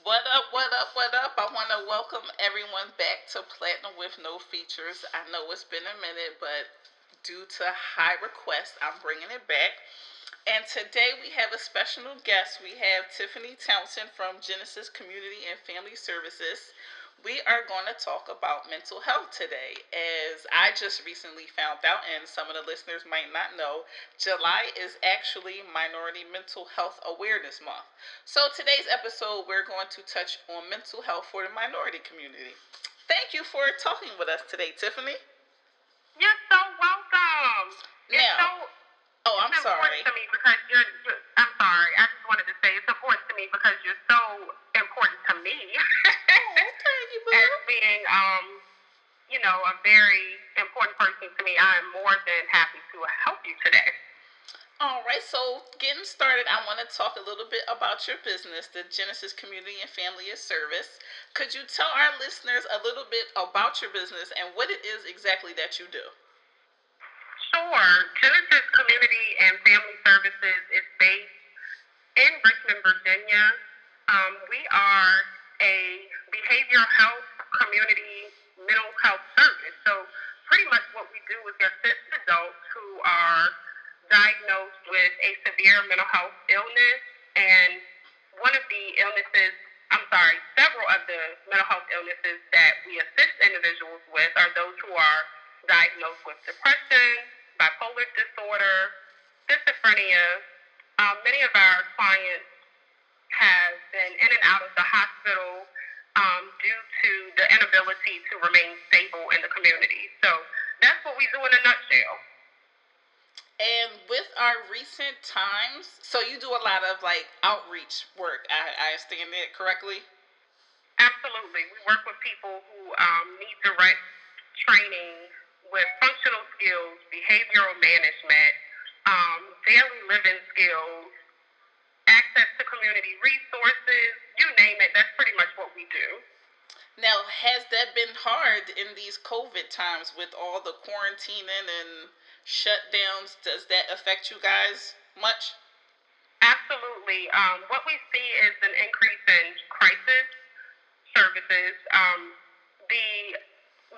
What up, what up, what up? I want to welcome everyone back to Platinum with No Features. I know it's been a minute, but due to high request, I'm bringing it back. And today we have a special guest. We have Tiffany Townsend from Genesis Community and Family Services we are going to talk about mental health today. As I just recently found out, and some of the listeners might not know, July is actually Minority Mental Health Awareness Month. So, today's episode, we're going to touch on mental health for the minority community. Thank you for talking with us today, Tiffany. You're so welcome. Now, it's so, oh, I'm it's sorry. To me because you're, you're, I'm sorry. I just wanted to say it's important to me because you're so important to me. Oh, as being, um, you know, a very important person to me, I'm more than happy to help you today. All right, so getting started, I want to talk a little bit about your business, the Genesis Community and Family Service. Could you tell our listeners a little bit about your business and what it is exactly that you do? Sure. Genesis Community and Family Services is based in Richmond, Virginia. Um, we are a behavioral health community mental health service. So pretty much what we do is assist adults who are diagnosed with a severe mental health illness and one of the illnesses I'm sorry, several of the mental health illnesses that we assist individuals with are those who are diagnosed with depression, bipolar disorder, schizophrenia. Um, many of our clients have been in and out of the hospital um, due to the inability to remain stable in the community. So that's what we do in a nutshell. And with our recent times, so you do a lot of like outreach work. I, I understand that correctly? Absolutely. We work with people who um, need direct training with functional skills, behavioral management, um, daily living skills, access to community resources, you name it, that's pretty much what we do. Now, has that been hard in these COVID times with all the quarantining and shutdowns? Does that affect you guys much? Absolutely. Um, what we see is an increase in crisis services. Um, the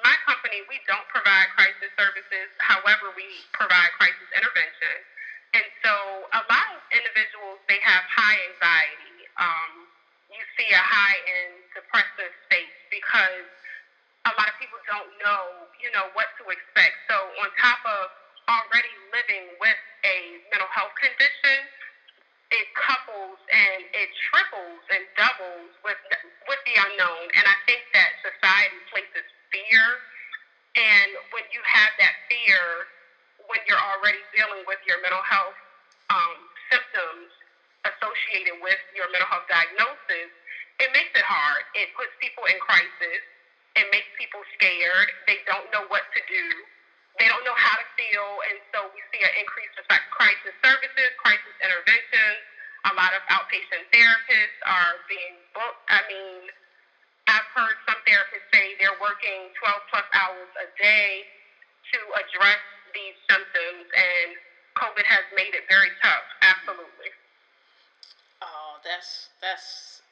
my company, we don't provide crisis services. However, we provide crisis intervention. And so a lot of individuals, they have high anxiety. Um, you see a high in depressive states because a lot of people don't know, you know, what to expect. So on top of already living with a mental health condition, it couples and it triples and doubles with with the unknown. And I think that society places fear, and when you have that fear, when you're already dealing with your mental health um, symptoms associated with your mental health diagnosis, it makes it hard. It puts people in crisis. It makes people scared. They don't know what to do. They don't know how to feel. And so we see an increase in crisis services, crisis interventions. A lot of outpatient therapists are being booked. I mean, I've heard some therapists say they're working 12 plus hours a day to address these symptoms, and COVID has made it very tough. Absolutely. Oh, that's that's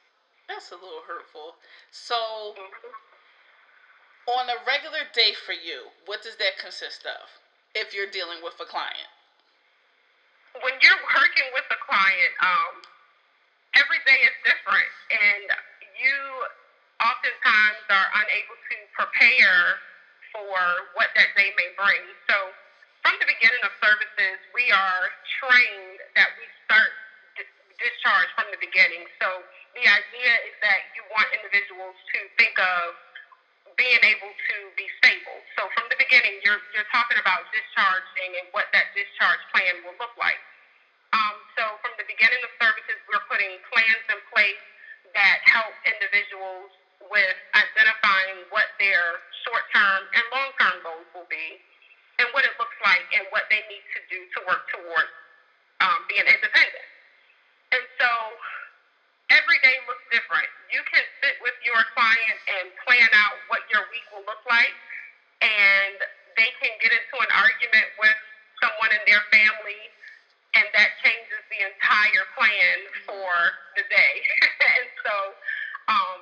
that's a little hurtful. So, mm-hmm. on a regular day for you, what does that consist of? If you're dealing with a client, when you're working with a client, um, every day is different, and you oftentimes are unable to prepare for what that day may bring. So from the beginning of services, we are trained that we start discharge from the beginning. So the idea is that you want individuals to think of being able to be stable. So from the beginning, you're, you're talking about discharging and what that discharge plan will look like. Um, so from the beginning of services, we're putting plans in place that help individuals with identifying what their short-term and long-term goals will be and what it looks like and what they need to do to work towards um, being independent. And so every day looks different. You can sit with your client and plan out what your week will look like, and they can get into an argument with someone in their family, and that changes the entire plan for the day. and so um,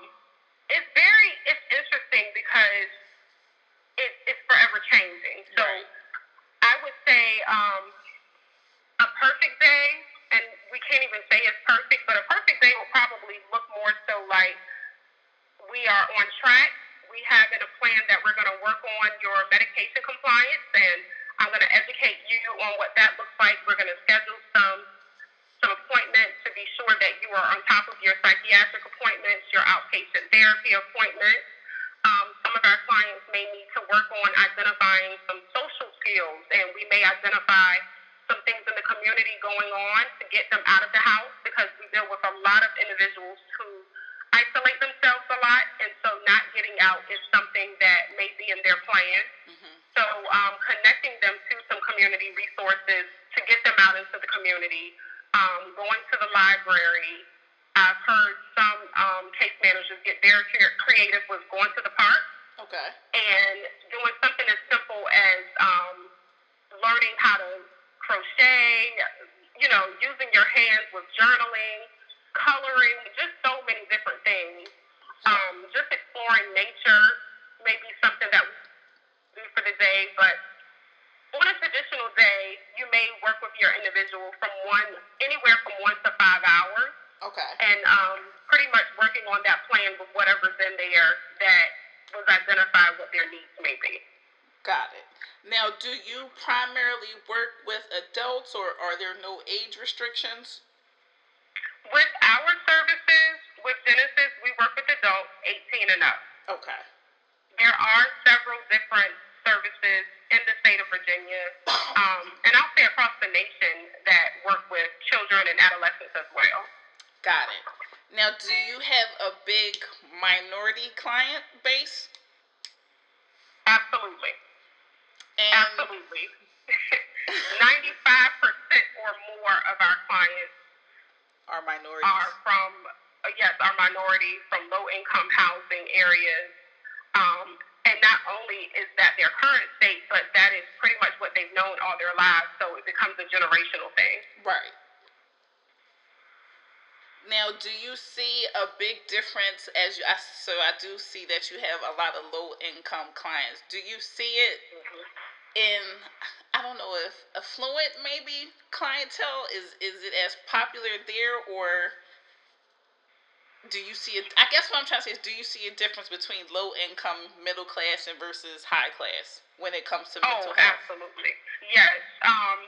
it's very it's interesting because it, it's forever changing. So Right. I would say um, a perfect day, and we can't even say it's perfect, but a perfect day will probably look more so like we are on track. We have in a plan that we're going to work on your medication compliance, and I'm going to educate you on what that looks like. We're going to schedule some some appointments to be sure that you are on top of your psychiatric appointments, your outpatient therapy appointments. Um, some of our clients may need to work on identifying some social skills, and we may identify some things in the community going on to get them out of the house because we deal with a lot of individuals who isolate themselves a lot, and so not getting out is something that may be in their plan. Mhm. So um, connecting them to some community resources to get them out into the community, um, going to the library. I've heard some um, case managers get very creative with going to the park Okay. and doing something as simple as um, learning how to crochet, you know, using your hands with journaling, coloring, just so many different things. Um, just exploring nature may be something that we do for the day, but on a traditional day, you may work with your individual from one, anywhere from one to five hours Okay. and um, pretty much working on that plan with whatever's in there that was identified what their needs may be. Got it. Now, do you primarily work with adults or are there no age restrictions? With our services, with Genesis, we work with adults 18 and up. Okay. There are several different services in the state of Virginia, um, and I'll say across the nation, that work with children and adolescents as well. Got it. Now, do you have a big minority client base? Absolutely. And Absolutely. 95% or more of our clients are minorities? are from uh, yes, are minority from low income housing areas. Um, and not only is that their current state, but that is pretty much what they've known all their lives. So it becomes a generational thing. Right. Now, do you see a big difference as you? I, so I do see that you have a lot of low income clients. Do you see it in? I don't know if affluent maybe clientele is is it as popular there or do you see it? I guess what I'm trying to say is, do you see a difference between low income, middle class, and versus high class when it comes to Oh, mental health? absolutely. Yes. Um,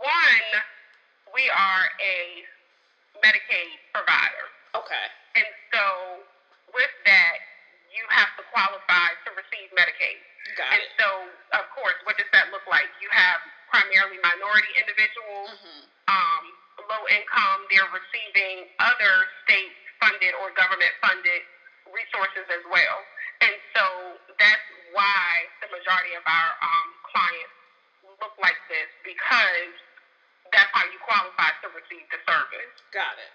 one, we are a Medicaid provider. Okay. And so with that, you have to qualify to receive Medicaid. Got And it. so, of course, what does that look like? You have primarily minority individuals, hmm um, low income, they're receiving other state funded or government funded resources as well. And so that's why the majority of our um, clients look like this because that's how you qualify to receive the service. Got it.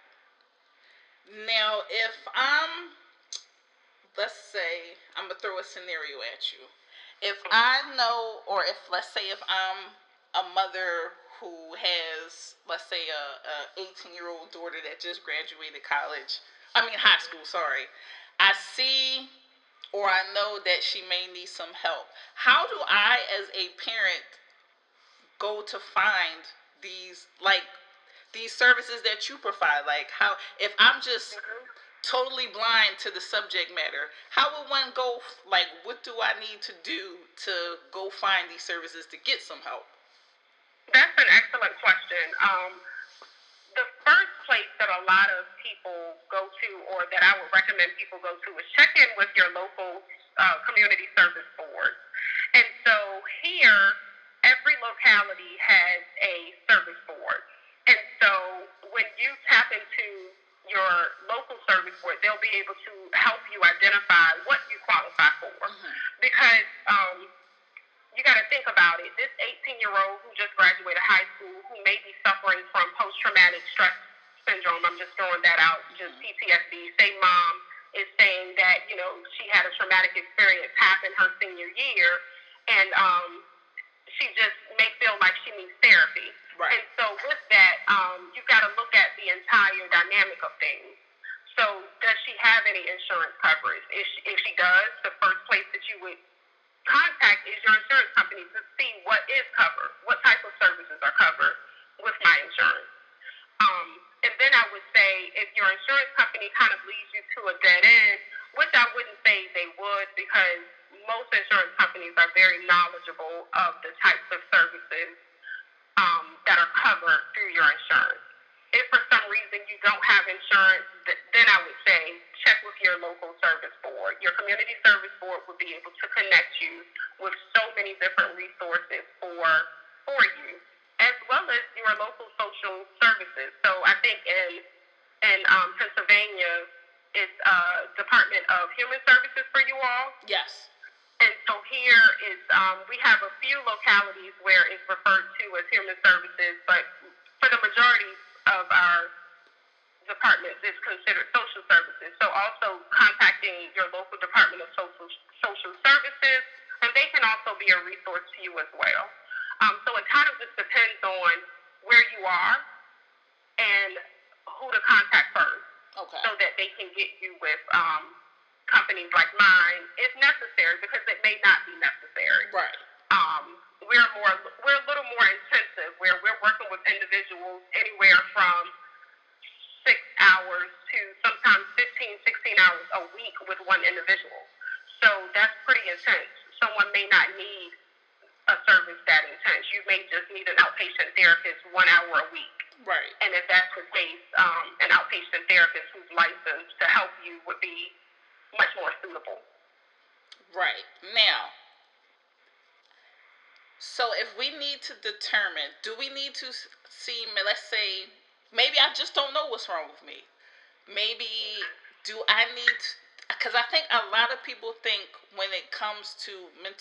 Now, if I'm, let's say, I'm gonna throw a scenario at you. If I know, or if let's say, if I'm a mother who has, let's say, a, a 18 year old daughter that just graduated college, I mean high school, sorry. I see, or I know that she may need some help. How do I, as a parent, go to find these like these services that you provide like how if i'm just totally blind to the subject matter how would one go like what do i need to do to go find these services to get some help That's an excellent question. Um, the first place that a lot of people go to, or that I would recommend people go to, is check in with your local uh, community service board. And so here, every locality has a service board. And so when you tap into your local service board, they'll be able to help you identify what you qualify for because um, you got to think about it. This 18 year old who just graduated high school, who may be suffering from post traumatic stress syndrome, I'm just throwing that out, just PTSD. Say mom is saying that, you know, she had a traumatic experience happen her senior year, and um, she just may feel like she needs therapy. right And so with that, um, you've got to look at the entire dynamic of things. So does she have any insurance coverage. If she, if she does, the first place that you would contact is your insurance company to see what is covered, what type of services are covered with my insurance. Um, and then I would say if your insurance company kind of leads you to a dead end,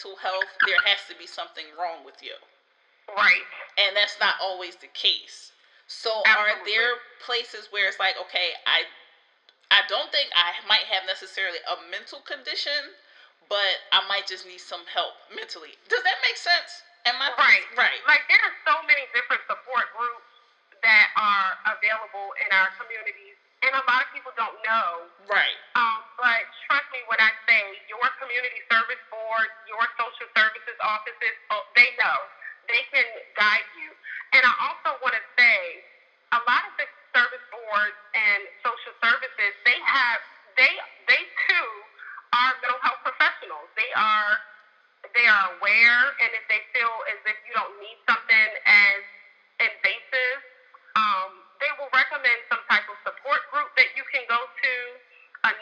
mental health, there has to be something wrong with you. Right. And that's not always the case. So are there places where it's like, okay, I I don't think I might have necessarily a mental condition, but I might just need some help mentally. Does that make sense? Am I Right. Right. Like there are so many different support groups that are available in our communities, and a lot of people don't know. Right. Um, but trust me when I say your community service board, your social services offices, oh, they know. They can guide you. And I also want to say, a lot of the service boards and social services, they have, they, they too are mental health professionals. They are, they are aware, and if they feel as if you don't need something as invasive, um, they will recommend some type of support group that you can go to, a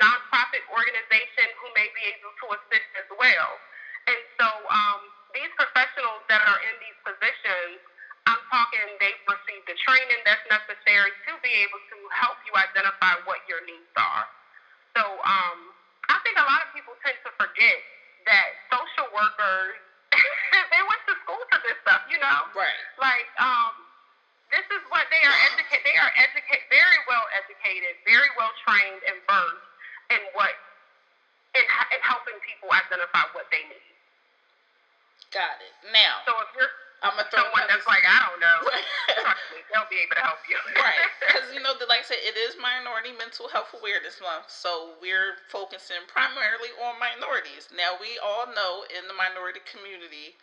nonprofit organization who may be able to assist as well. And so um, these professionals that are in these positions, I'm talking they've received the training that's necessary to be able to help you identify what your needs are. So um, I think a lot of people tend to forget that social workers, they went to school for this stuff, you know? Right. like um this is what they are educated they are educated very well educated very well trained and versed in what in, in helping people identify what they need. Got it. Now, so if you're I'm gonna throw someone that's like i don't know trust me they'll be able to help you. Right. Because you know like i said it is minority mental health awareness month so we're focusing primarily on minorities. Now we all know in the minority community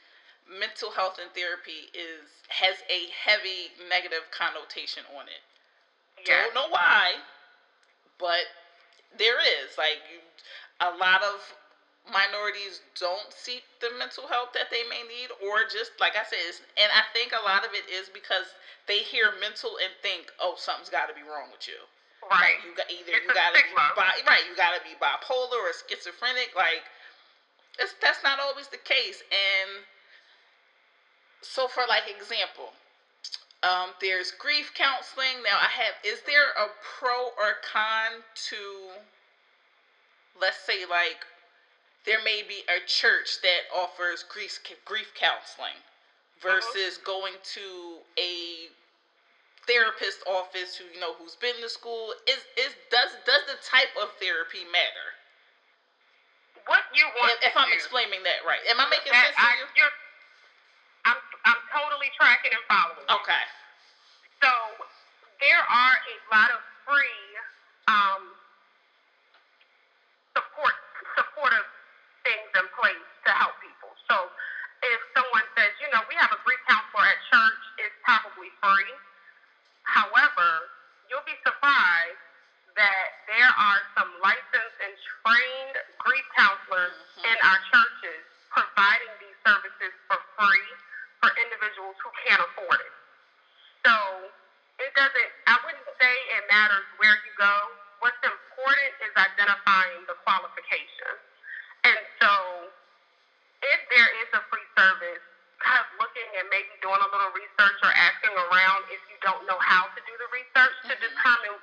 mental health and therapy is has a heavy negative connotation on it. Yes. don't know why but there is like a lot of minorities don't seek the mental help that they may need or just like i said it's, and i think a lot of it is because they hear mental and think oh something's got to be wrong with you. Right. you got either It's you got to be bi- right you got to be bipolar or schizophrenic like it's, that's not always the case and so for like example um, there's grief counseling. Now i have is there a pro or con to let's say like there may be a church that offers grief grief counseling versus going to a therapist office who you know who's been to school? Is is does does the type of therapy matter? What you want if, if i'm explaining that right. Am i making sense to I, you? you're, I'm totally tracking and following. Okay. So there are a lot of free um, support supportive things in place to help people. So if someone says, you know, we have a grief counselor at church, it's probably free. However, you'll be surprised that there are some licensed and trained grief counselors mm-hmm. in our churches providing these services for free who can't afford it. So it doesn't, I wouldn't say it matters where you go. What's important is identifying the qualifications. And so if there is a free service, kind of looking and maybe doing a little research or asking around if you don't know how to do the research mm-hmm. to determine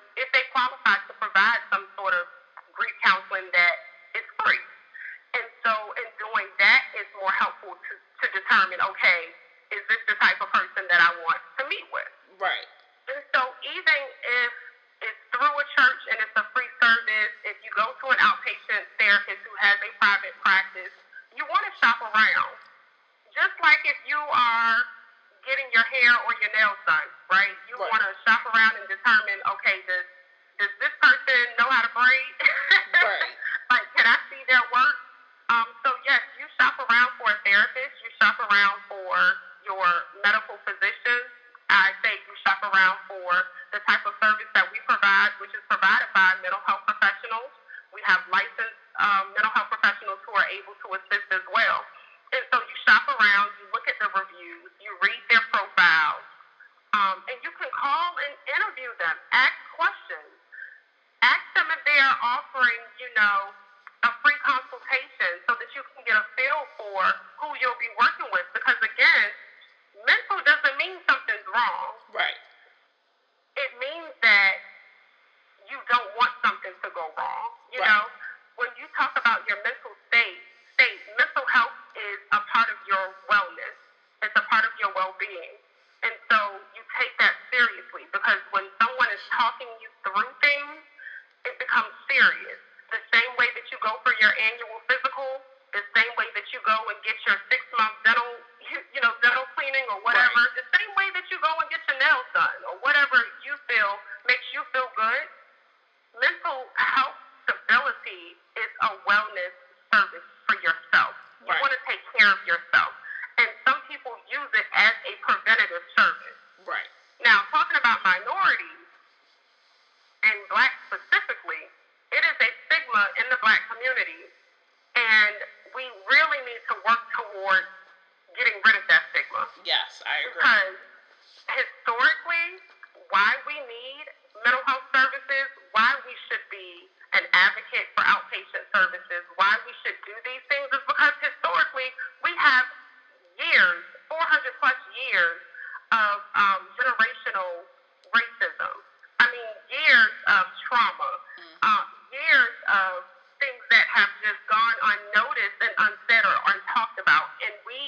trauma, mm-hmm. uh, years of things that have just gone unnoticed and unsaid or untalked about, and we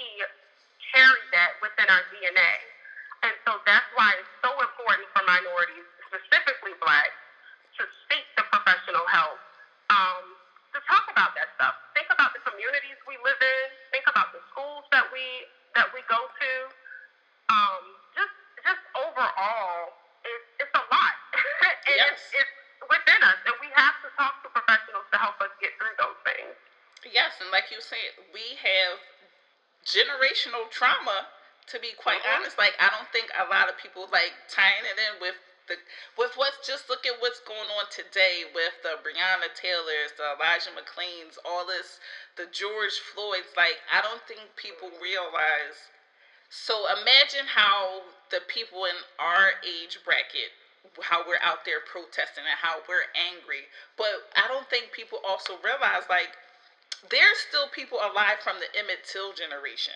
carry that within our DNA. And so that's why it's so important for minorities, specifically blacks, to seek the professional help, um, to talk about that stuff. Think about the communities we live in. Think about the schools that we that we go to. Um, just just overall, it's it's a lot, and yes. it's, it's within us, and we have to talk to professionals to help us get through those things. Yes, and like you said, we have generational trauma to be quite mm-hmm. honest, like I don't think a lot of people like tying it in with the with what's just look at what's going on today with the Breonna Taylors, the Elijah McClains, all this, the George Floyds. Like I don't think people realize. So imagine how the people in our age bracket how we're out there protesting and how we're angry. But I don't think people also realize like there's still people alive from the Emmett Till generation.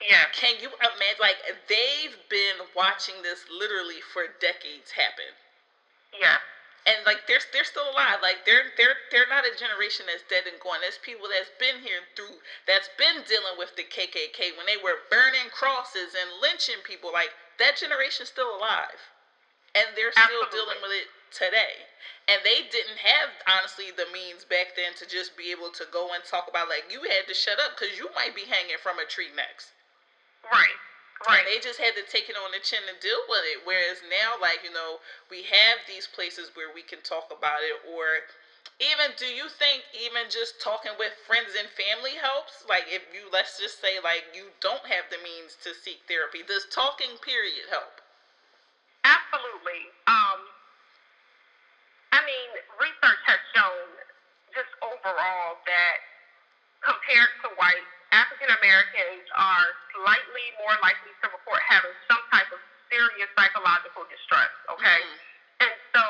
Yeah. Can you imagine? Like they've been watching this literally for decades happen. Yeah. And like they're they're still alive. Like they're they're they're not a generation that's dead and gone. There's people that's been here through that's been dealing with the KKK when they were burning crosses and lynching people. Like that generation's still alive, and they're still Absolutely. dealing with it today. And they didn't have honestly the means back then to just be able to go and talk about like you had to shut up because you might be hanging from a tree next. Right. Right. And they just had to take it on the chin and deal with it. Whereas now, like, you know, we have these places where we can talk about it. Or even, do you think even just talking with friends and family helps? Like, if you, let's just say, like, you don't have the means to seek therapy, does talking, period, help? Absolutely. Um, I mean, research has shown just overall that compared to white, African Americans are slightly more likely to report having some type of serious psychological distress. Okay, mm-hmm. and so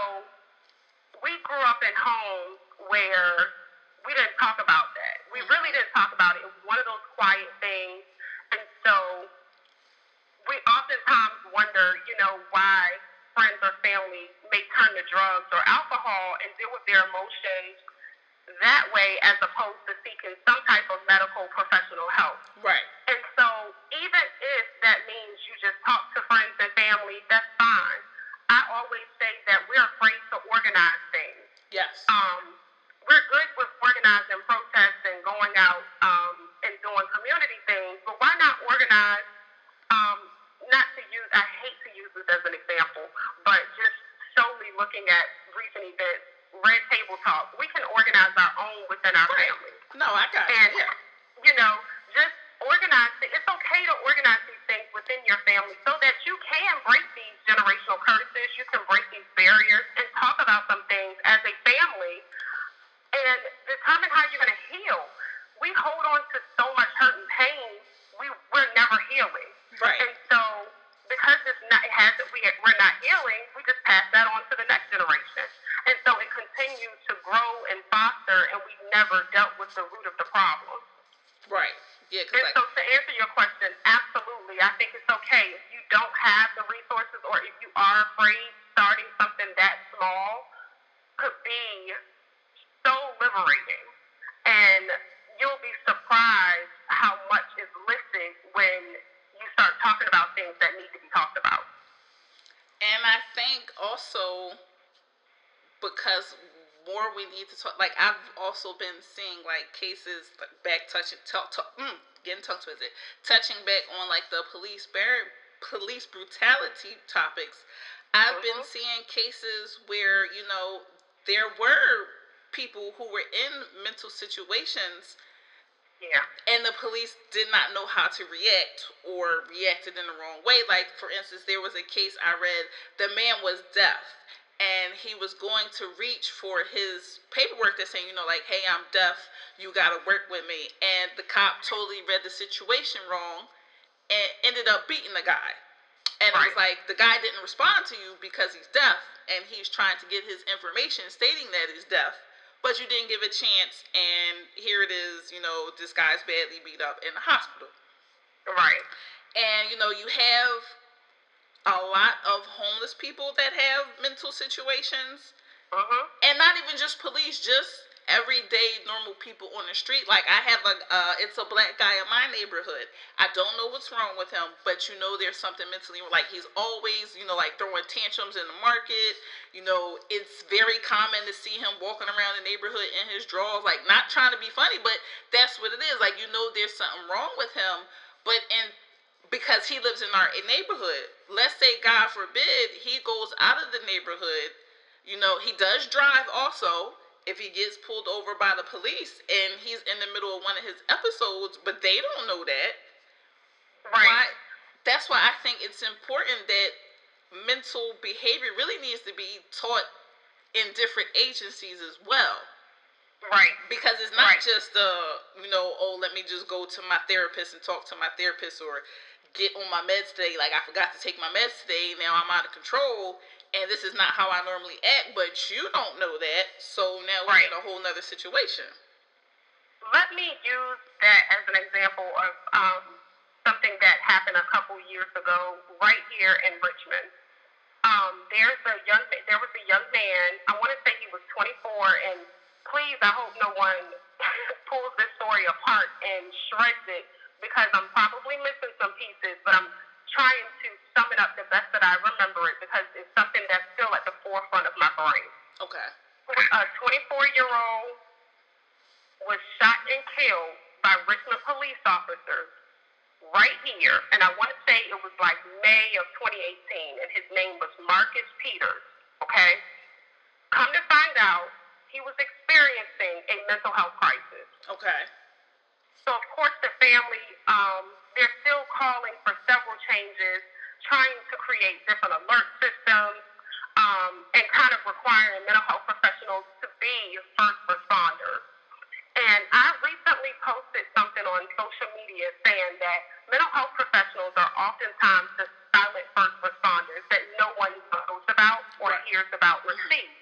we grew up in homes where we didn't talk about that. We mm-hmm. really didn't talk about it. It was one of those quiet things, and so we oftentimes wonder, you know, why friends or family may turn to drugs or alcohol and deal with their emotions that way as opposed to seeking some type of medical professional help. Right. And so even if that means you just talk to friends and family, that's fine. I always say that we're afraid to organize things. Yes. Um, we're good with organizing protests and going out um, and doing community things, but why not organize? Um, not to use, I hate to use this as an example, but just solely looking at recent events red table talk. We can organize our own within our right. family. No, I got and, you. Yeah. You know, just organize it. It's okay to organize these things within your family so that you can break these generational curses. You can break these barriers and talk about some things as a family and determine how you're going to heal. We hold on to so much hurt and pain, we, we're never healing. Right. And so because it's not, it hasn't, we, we're not healing, we just pass that on to the next generation. And so it continues to grow and foster, and we've never dealt with the root of the problem. Right. Yeah. And so to answer your question, absolutely, I think it's okay if you don't have the resources, or if you are afraid, starting something that small could be so liberating, and you'll be surprised how much is lifted when you start talking about things that need to be talked about. And I think also because more we need to talk. Like I've also been seeing like cases like back touching, talk, talk, mm, getting tongue twisted, touching back on like the police bar- police brutality topics. I've been mm-hmm. seeing cases where you know there were people who were in mental situations. Yeah. And the police did not know how to react or reacted in the wrong way. Like, for instance, there was a case I read, the man was deaf and he was going to reach for his paperwork that's saying, you know, like, hey, I'm deaf, you got to work with me. And the cop totally read the situation wrong and ended up beating the guy. And right. it was like, the guy didn't respond to you because he's deaf and he's trying to get his information stating that he's deaf, but you didn't give a chance. And here it is, you know, this guy's badly beat up in the hospital. Right. And, you know, you have a lot of homeless people that have mental situations. Uh-huh. And not even just police, just everyday normal people on the street. Like I have a, uh, it's a black guy in my neighborhood. I don't know what's wrong with him, but you know there's something mentally like he's always, you know, like throwing tantrums in the market. You know, it's very common to see him walking around the neighborhood in his drawers, like not trying to be funny, but that's what it is. Like you know there's something wrong with him, but in because he lives in our neighborhood. Let's say, God forbid, he goes out of the neighborhood. You know, he does drive also if he gets pulled over by the police and he's in the middle of one of his episodes, but they don't know that. Right. Why, that's why I think it's important that mental behavior really needs to be taught in different agencies as well. Right. Because it's not right. just uh, you know, oh, let me just go to my therapist and talk to my therapist or get on my meds today. Like I forgot to take my meds today. Now I'm out of control, and this is not how I normally act. But you don't know that, so now we're right. in a whole nother situation. Let me use that as an example of um, something that happened a couple years ago, right here in Richmond. Um, there's a young, there was a young man. I want to say he was 24, and please, I hope no one pulls this story apart and shreds it because I'm probably missing some pieces, but I'm trying to sum it up the best that I remember it because it's something that's still at the forefront of my brain. Okay. A 24 year old was shot and killed by Richmond police officers right here, and I want to say it was like May of 2018, and his name was Marcus Peters. Okay. Come to find out, he was experiencing a mental health crisis. Okay. So, of course, the family, um, they're still calling for several changes, trying to create different alert systems, um, and kind of requiring mental health professionals to be first responders. And I recently posted something on social media saying that mental health professionals are oftentimes the silent first responders that no one knows about or right. hears about or sees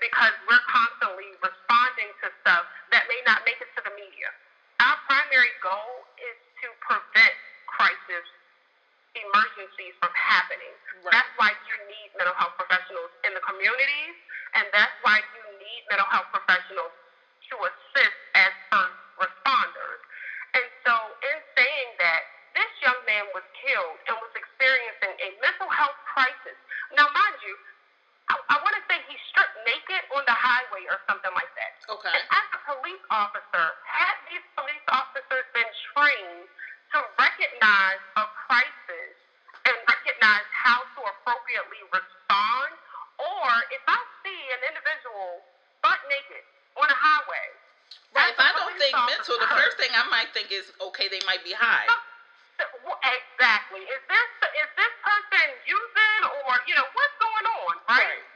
because we're constantly responding to stuff that may not make it to the media primary goal is to prevent crisis emergencies from happening. Right. That's why you need mental health professionals in the communities, and that's why you need mental health professionals to assist as first responders. And so, in saying that, this young man was killed and was experiencing a mental health crisis. Now, mind you, I, I want to say he stripped naked on the highway or something like that. Okay. And as a police officer, had might think is okay, they might be high. Exactly. Is this is this person using or you know what's going on, right?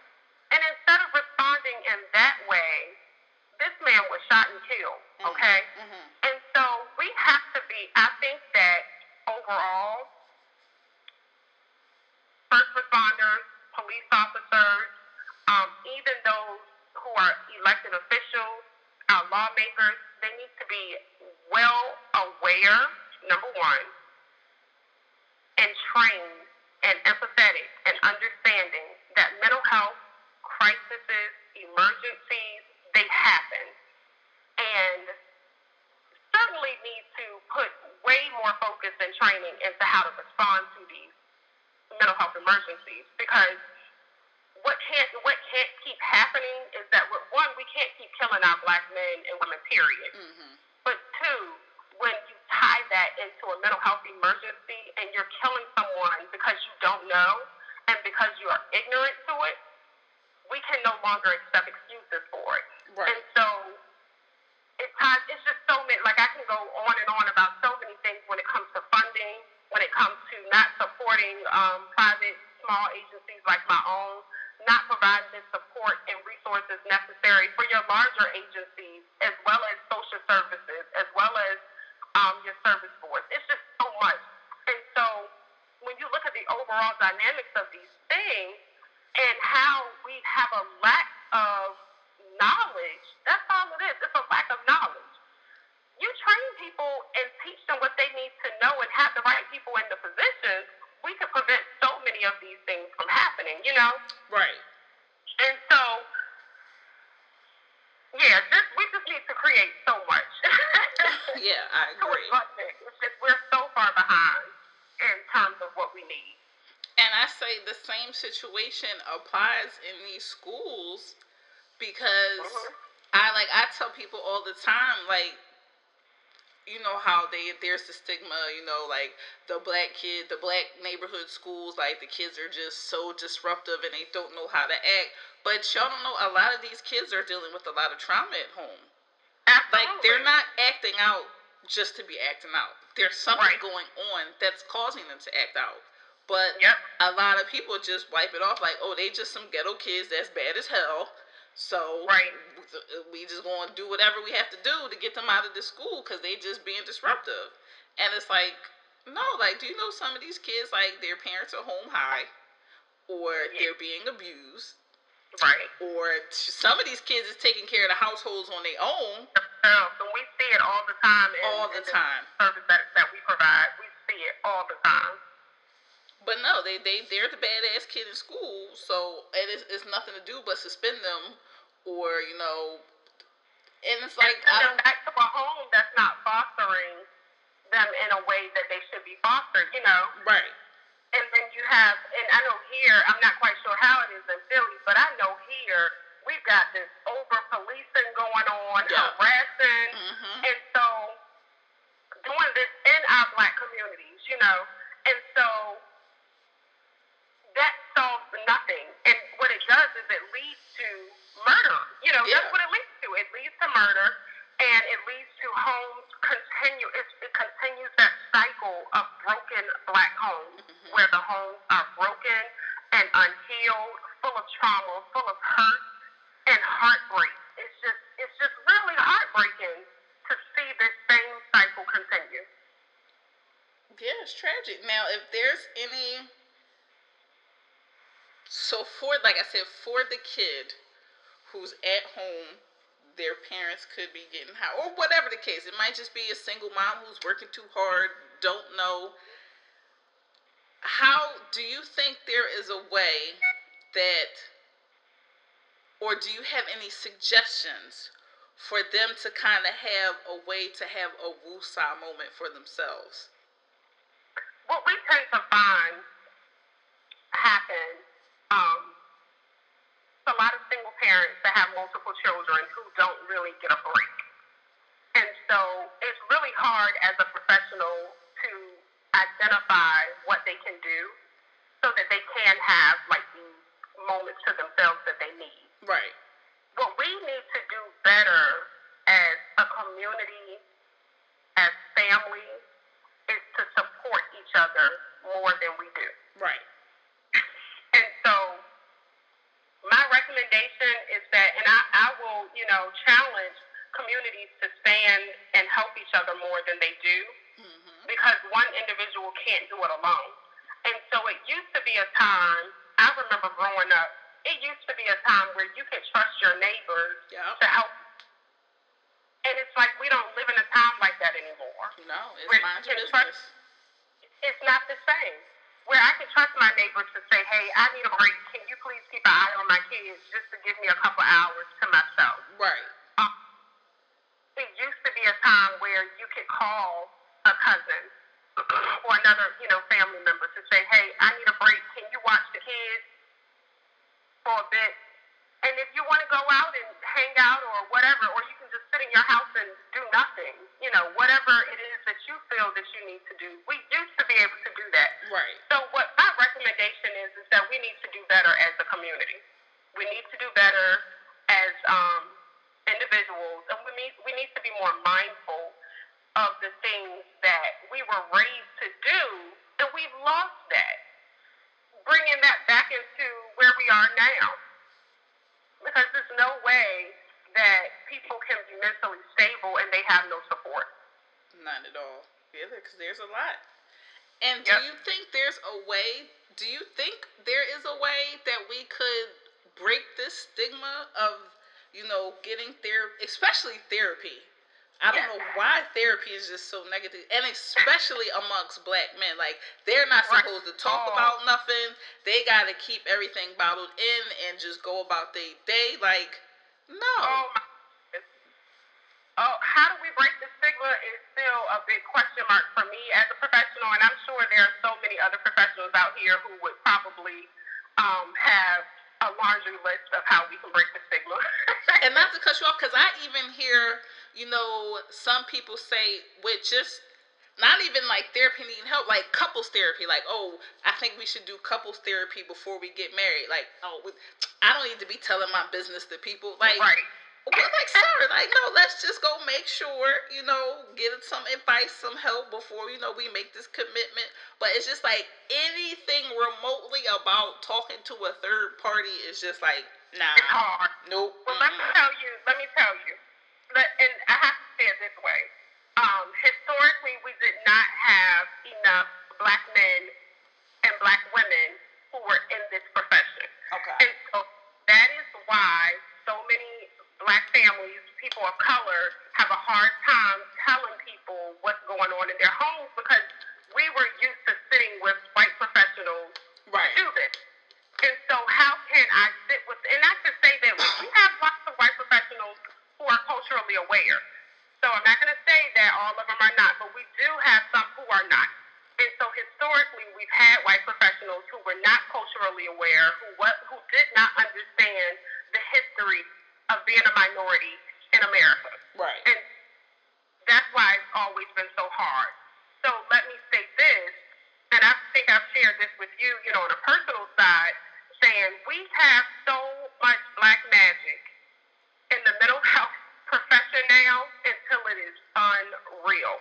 And instead of responding in that way, this man was shot and killed. Mhm. Okay. Mm-hmm. And so we have to be. I think that overall, first responders, police officers, um, even those who are elected officials, our lawmakers, they need to be well aware. Number one and trained and empathetic and understanding that mental health crises, emergencies, they happen. And certainly need to put way more focus and training into how to respond to these mental health emergencies because what can't what can't keep happening is that we're, one we can't keep killing our black men and women period Mm-hmm. Two, when you tie that into a mental health emergency and you're killing someone because you don't know and because you are ignorant to it, we can no longer accept excuses for it. Right. And so it ties, it's just so many, like I can go on and on about so many things when it comes to funding, when it comes to not supporting um, private small agencies like my own, not providing the support and resources necessary for your larger agencies, as well as social services, as well as um, your service boards. It's just so much. And so when you look at the overall dynamics of these things and how we have a lack of knowledge, that's all it is. It's a lack of knowledge. You train people and teach them what they need to know and have the right people in the positions, we could prevent so many of these things from happening, you know? Right. And so, yeah, just, we just need to create so much. Yeah, I to agree. address it. It's just we're so far behind in terms of what we need. And I say the same situation applies in these schools because Mhm. I like I tell people all the time like you know how they there's the stigma, you know, like the black kid, the black neighborhood schools, like the kids are just so disruptive and they don't know how to act. But y'all don't know a lot of these kids are dealing with a lot of trauma at home. Absolutely. Like they're not acting out just to be acting out. There's something Right. going on that's causing them to act out. But Yep. a lot of people just wipe it off like, oh, they just some ghetto kids that's bad as hell. So Right. Uh, we just going to do whatever we have to do to get them out of the school because they just being disruptive. And it's like, no, like, do you know some of these kids like their parents are home high, or Yeah. they're being abused, Right. or some of these kids is taking care of the households on their own so we see it all the time in, all the in time. service that, that we provide. We see it all the time. But no, they they they're the badass kid in school, so it is it's nothing to do but suspend them, or you know, and it's like and send I them don't back to a home that's not fostering them in a way that they should be fostered, you know. right, And then you have, and I know here, I'm not quite sure how it is in Philly, but I know here we've got this over policing going on, Yeah. harassing, hmm and so doing this in our black communities, you know. And so that solves nothing. And what it does is it leads to murder. You know, Yeah. that's what it leads to. It leads to murder and it leads to homes continue it, it continues that cycle of broken black homes Mhm. where the homes are broken and unhealed, full of trauma, full of hurt and heartbreak. It's just it's just really heartbreaking to see this same cycle continue. yeah, it's tragic. Now, if there's any, so for like I said, for the kid who's at home, their parents could be getting high, or whatever the case. It might just be a single mom who's working too hard, don't know. How do you think there is a way that or do you have any suggestions for them to kind of have a way to have a woosah moment for themselves? What we tend to find happen, um, a lot of single parents that have multiple children who don't really get a break. And so it's really hard as a professional to identify what they can do so that they can have like these moments to themselves that they need. Right. What we need to do better as a community, as family, is to support each other more than we do. Right. And so my recommendation is that, and I, I will, you know, challenge communities to stand and help each other more than they do Mm-hmm. because one individual can't do it alone. And so it used to be a time, I remember growing up, it used to be a time where you could trust your neighbors Yeah. to help. And it's like we don't live in a time like that anymore. No, it's Where mind your you can trust- business. It's not the same. Where I can trust my neighbor to say, hey, I need a break. Can you please keep an eye on my kids just to give me a couple hours to myself? Right. Um, it used to be a time where you could call a cousin or another, you know, family member to say, hey, I need a break. Can you watch the kids for a bit? And if you want to go out and hang out or whatever, or you can just sit in your house and do nothing, you know, whatever it is that you feel that you need to do. We used to be able to do that. Right. So what my recommendation is is that we need to do better as a community. We need to do better as um, individuals, and we need we need to be more mindful of the things that we were raised to do, and we've lost that. Bringing that back into where we are now, because there's no way that people can be mentally stable and they have no support. Not at all. Yeah, because there's a lot. And do Yep. you think there's a way? Do you think there is a way that we could break this stigma of, you know, getting therapy, especially therapy? I don't know why therapy is just so negative, and especially amongst black men. Like they're not supposed to talk Oh. about nothing. They got to keep everything bottled in and just go about their day. Like, no. Oh my. Oh, how do we break the stigma is still a big question mark for me as a professional, and I'm sure there are so many other professionals out here who would probably um, have a laundry list of how we can break the stigma. and not to cut you off, because I even hear, you know, some people say with just not even like therapy needing help, like couples therapy, like, oh, I think we should do couples therapy before we get married. Like, oh, I don't need to be telling my business to people. Like, right. well, like, sorry, like, no, let's just go make sure, you know, get some advice, some help before, you know, we make this commitment. But it's just like anything remotely about talking to a third party is just like, nah, It's hard. nope. Well, let me tell you. Let me tell you. Let, and I have to say it this way. Um, historically, we did not have enough black men and black women who were in this profession. Okay. And so that is why so many black families, people of color, have a hard time telling people what's going on in their homes because we were used to sitting with white professionals Right. do this. And so how can I sit with and not to say that we have lots of white professionals who culturally aware. So I'm not gonna say that all of them are not, but we do have some who are not. And so historically we've had white professionals who were not culturally aware, who what who did not understand the history of being a minority in America. Right. And that's why it's always been so hard. So let me say this, and I think I've shared this with you, you know, on a personal side, saying we have so much black magic in the mental health profession now until it is unreal.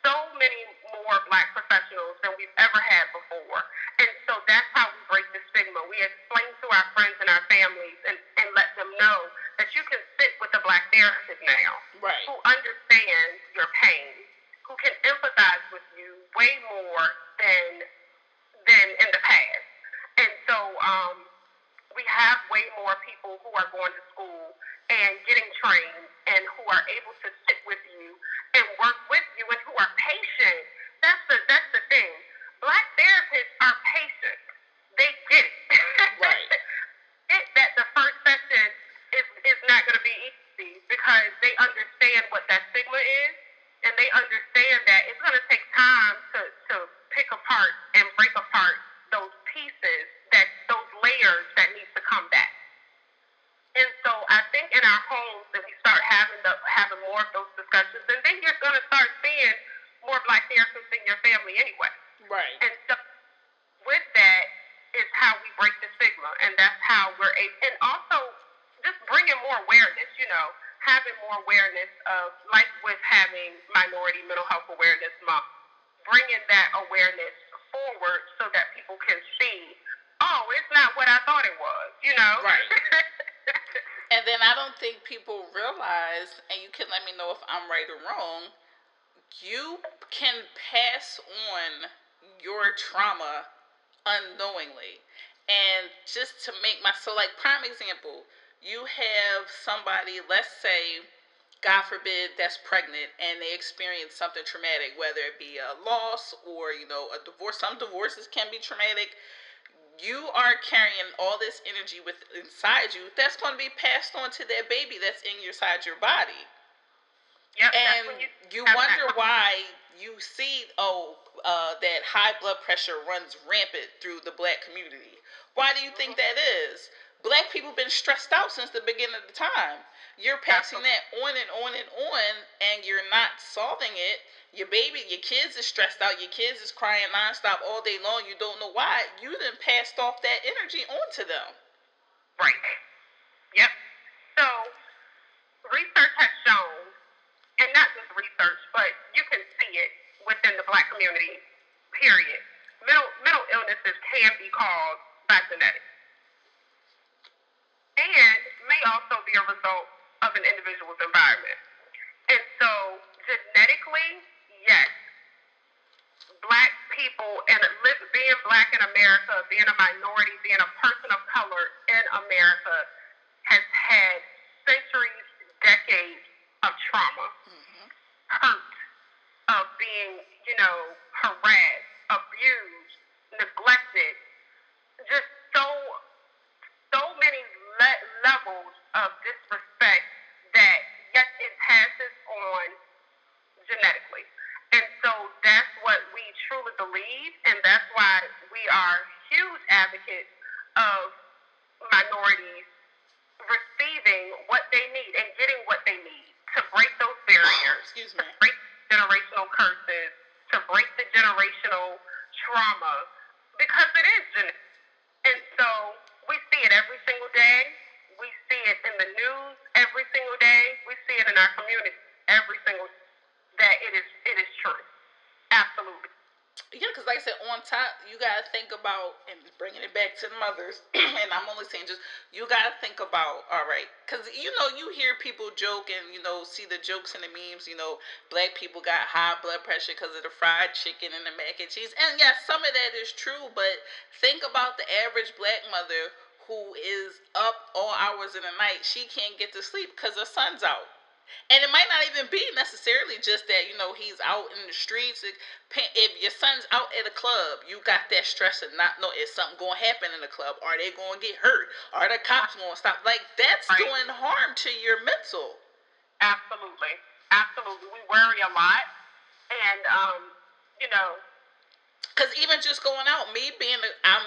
So many more black professionals than we've ever had before. And so that's how we break the stigma. We explain to our friends and our families and, and let them know that you can sit with a black therapist now Right. who understands your pain, who can empathize with you way more than than in the past. And so um, we have way more people who are going to school and getting trained and who are able to sit with you and work with you and who are patient. That's the that's the thing. Black therapists are patient. They get it. Right. it that the first session understand what that stigma is, and they understand that it's going to take time to, to pick apart and break apart those pieces, that those layers that need to come back. And so I think in our homes that we start having the, having more of those discussions, and then you're going to start seeing more black therapists in your family anyway. Right. And so with that is how we break the stigma, and that's how we're able, and also just bringing more awareness. You know, having more awareness of like with having Minority Mental Health Awareness Month, bringing that awareness forward so that people can see. Oh, it's not what I thought it was. You know. Right. And then I don't think people realize, and you can let me know if I'm right or wrong, you can pass on your trauma unknowingly. And just to make my so like prime example, you have somebody, let's say, God forbid, that's pregnant and they experience something traumatic, whether it be a loss or, you know, a divorce. Some divorces can be traumatic you are carrying all this energy with inside you that's going to be passed on to that baby that's in your side your body. Yep, and when you, wonder why you see oh uh, that high blood pressure runs rampant through the black community. Why do you think that is? Black people been stressed out since the beginning of the time you're passing that on and on and on and you're not solving it your baby your kids is stressed out your kids is crying nonstop all day long you don't know why you then passed off that energy onto them Right. Yep. So research has shown, and not just research, but you can see it within the black community, period. Mental, mental illnesses can be caused by genetics. And may also be a result of an individual's environment. And so genetically, yes, black people and being black in America, being a minority, being a person of color in America has had centuries, decades of trauma, mm-hmm. hurt, of being, you know, harassed, abused, neglected, just so, so many le- levels of disrespect that yet it passes on genetically. And so that's what we truly believe, and that's why we are huge advocates of minorities receiving what they need and getting what they need to break those barriers, excuse me break generational curses, to break the generational trauma, because it is genetic. And so we see it every single day. We see it in the news every single day. We see it in our community every single that it is it is true. Absolutely. Yeah, because like I said, on top, you gotta think about and bringing it back to the mothers. and I'm only saying just you gotta think about all right, because you know you hear people joke and you know see the jokes and the memes. You know, black people got high blood pressure because of the fried chicken and the mac and cheese. And yes, some of that is true, but think about the average black mother who is up all hours of the night. She can't get to sleep because her son's out. And it might not even be necessarily just that, you know, he's out in the streets. If your son's out at a club, you got that stress of not know is something going to happen in the club? Are they going to get hurt? Are the cops going to stop? Like, that's Right. doing harm to your mental. Absolutely. Absolutely. We worry a lot. And um, you know, Because even just going out, me being, a, I'm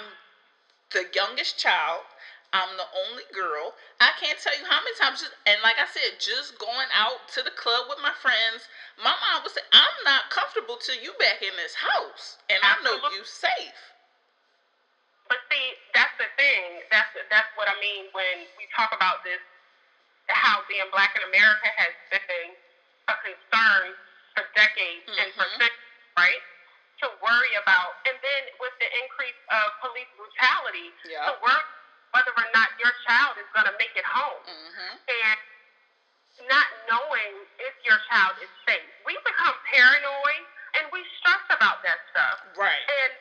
the youngest child, I'm the only girl. I can't tell you how many times, just, and like I said, just going out to the club with my friends, my mom would say, I'm not comfortable till you back in this house. And I know you safe. but see, that's the thing. That's that's what I mean when we talk about this how being black in America has been a concern for decades and for Mhm. centuries, right? To worry about and then with the increase of police brutality, Yeah. to worry whether or not your child is gonna make it home. Mm-hmm. and not knowing if your child is safe. We become paranoid and we stress about that stuff. Right. And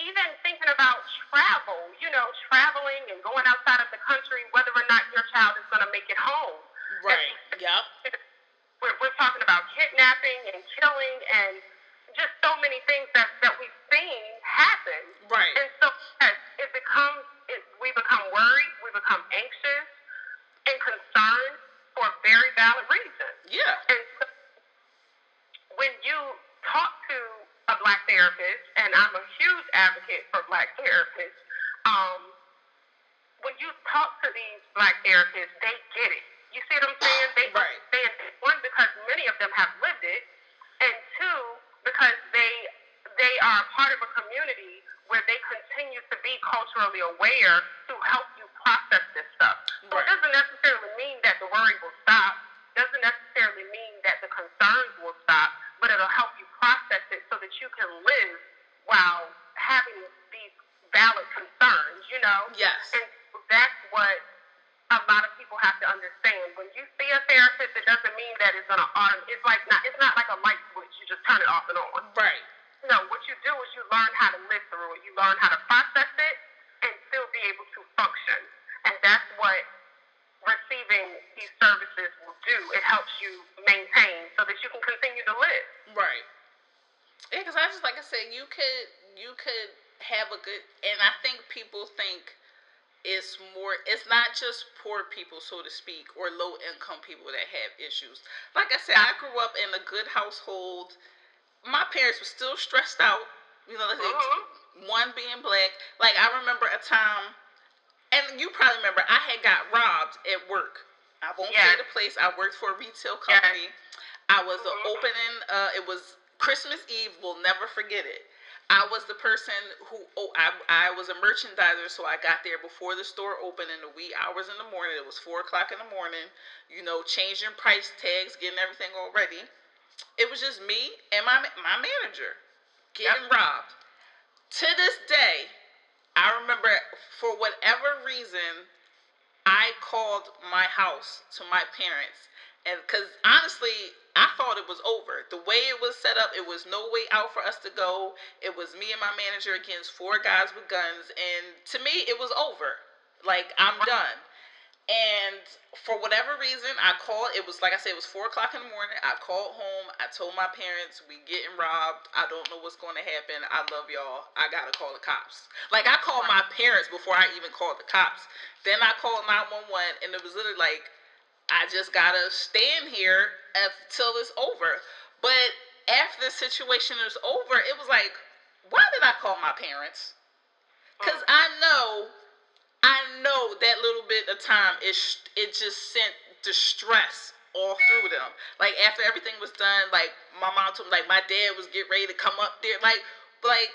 even thinking about travel, you know, traveling and going outside of the country, whether or not your child is going to make it home. Right. Yep. We're, we're talking about kidnapping and killing and just so many things that, that we've seen happen. Right. And so yes, it becomes, it, we become worried, we become anxious and concerned for very valid reasons. Yeah. And so when you talk to a black therapist, and I'm a huge advocate for black therapists, um, when you talk to these black therapists, they get it. You see what I'm saying? They right. understand it. One, because many of them have lived it, and two, because they they are part of a community where they continue to be culturally aware to help you process this stuff. So Right. it doesn't necessarily mean that the worry will stop. Doesn't necessarily mean that the concerns will stop, but it'll help you process it so that you can live while having these valid concerns. You know. Yes. And that's what a lot of people have to understand. When you see a therapist, it doesn't mean that it's gonna autom- It's like not. It's not like a light switch. You just turn it off and on. Right. No, what you do is you learn how to live through it. You learn how to process it and still be able to function. And that's what receiving these services will do. It helps you maintain so that you can continue to live. Right. Yeah, because I just like I said, you could you could have a good, and I think people think it's more. It's not just poor people, so to speak, or low income people that have issues. Like I said, I grew up in a good household. My parents were still stressed out. You know, they, Mhm. one being black. Like I remember a time, and you probably remember, I had got robbed at work. I won't say the place. I worked for a retail company. I was the Mhm. opening. Uh, it was Christmas Eve. We'll never forget it. I was the person who oh I, I was a merchandiser, so I got there before the store opened in the wee hours in the morning. It was four o'clock in the morning. You know, changing price tags, getting everything all ready. It was just me and my my manager getting robbed. To this day, I remember for whatever reason, I called my house to my parents. And because honestly, I thought it was over. The way it was set up, it was no way out for us to go. It was me and my manager against four guys with guns. And to me, it was over. Like, I'm done. And for whatever reason, I called. It was like I said, it was four o'clock in the morning. I called home. I told my parents, "We getting robbed. I don't know what's going to happen. I love y'all. I gotta call the cops." Like I called my parents before I even called the cops. Then I called nine one one, and it was literally like, "I just gotta stand here until it's over." But after the situation is over, it was like, "Why did I call my parents?" Because I know I know that little bit of time it sh- it just sent distress all through them. Like after everything was done, like my mom told me, like my dad was getting ready to come up there, like like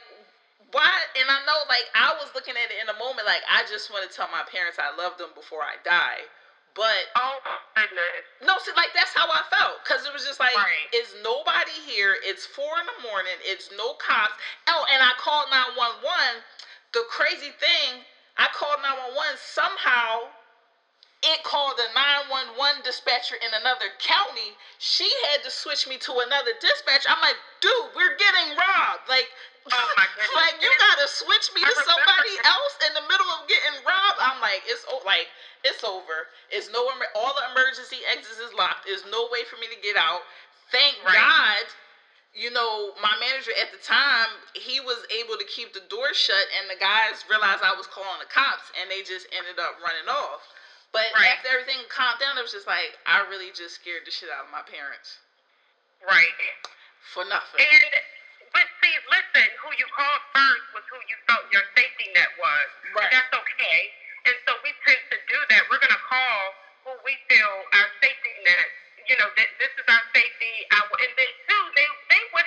why? And I know like I was looking at it in a moment, like I just want to tell my parents I love them before I die. But Oh goodness. no, see, like that's how I felt because it was just like, Right. it's nobody here. It's four in the morning. It's no cops. Oh, and I called nine one one. The crazy thing, I called nine one one. Somehow, it called the nine one one dispatcher in another county. She had to switch me to another dispatch. I'm like, dude, we're getting robbed. Like, Oh like you gotta switch me I to somebody that. else in the middle of getting robbed. I'm like, it's like it's over. It's no all the emergency exits is locked. There's no way for me to get out. Thank Right. God. You know, my manager at the time, he was able to keep the door shut, and the guys realized I was calling the cops, and they just ended up running off. But Right. after everything calmed down, it was just like I really just scared the shit out of my parents Right. for nothing. And but see, listen, who you called first was who you felt your safety net was. Right. That's okay. And so we tend to do that. We're gonna call who we feel our safety net. You know, that this is our safety. Our, and then too, they they would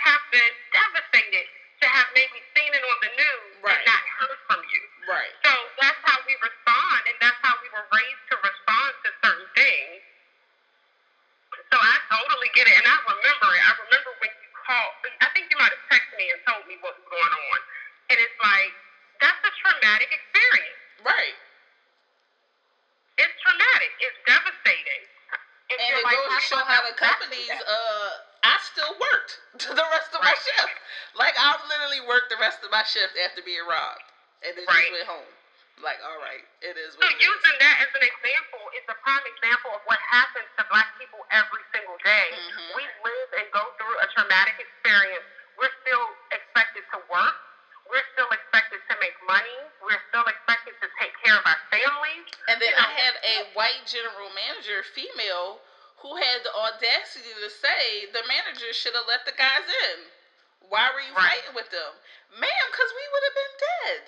have been devastated to have maybe seen it on the news Right. and not heard from you. Right. So that's how we respond, and that's how we were raised to respond to certain things. So I totally get it, and I remember it. I remember when you called. I think you might have texted me and told me what was going on, and it's like that's a traumatic experience. Right. It's traumatic. It's devastating. And you're it like, goes to show how the come back to companies, uh, I still worked the rest of my Right. Shift. Like I literally worked the rest of my shift after being robbed, and then Right. just went home. Like, all right, it is So what it is. using that as an example is a prime example of what happens to black people every single day. Mhm. We live and go through a traumatic experience. We're still expected to work. We're still expected to make money. We're still expected to take care of our families. And then you know, I had a white general manager, female, who had the audacity to say the manager should have let the guys in. Why were you Right. fighting with them, ma'am? Because we would have been dead.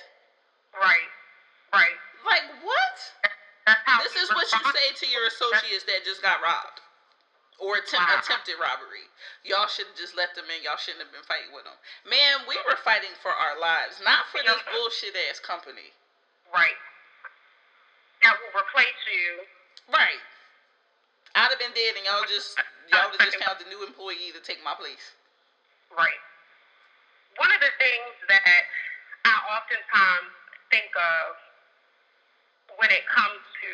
Right. Right. Like what? This is what you say to your associates that just got robbed or attempt, Wow. attempted robbery. Y'all should have just let them in. Y'all shouldn't have been fighting with them. Man, we were fighting for our lives, not for this bullshit ass company. Right. That will replace you. Right. I'd have been dead, and y'all just y'all would have just found a new employee to take my place. Right. One of the things that I oftentimes think of when it comes to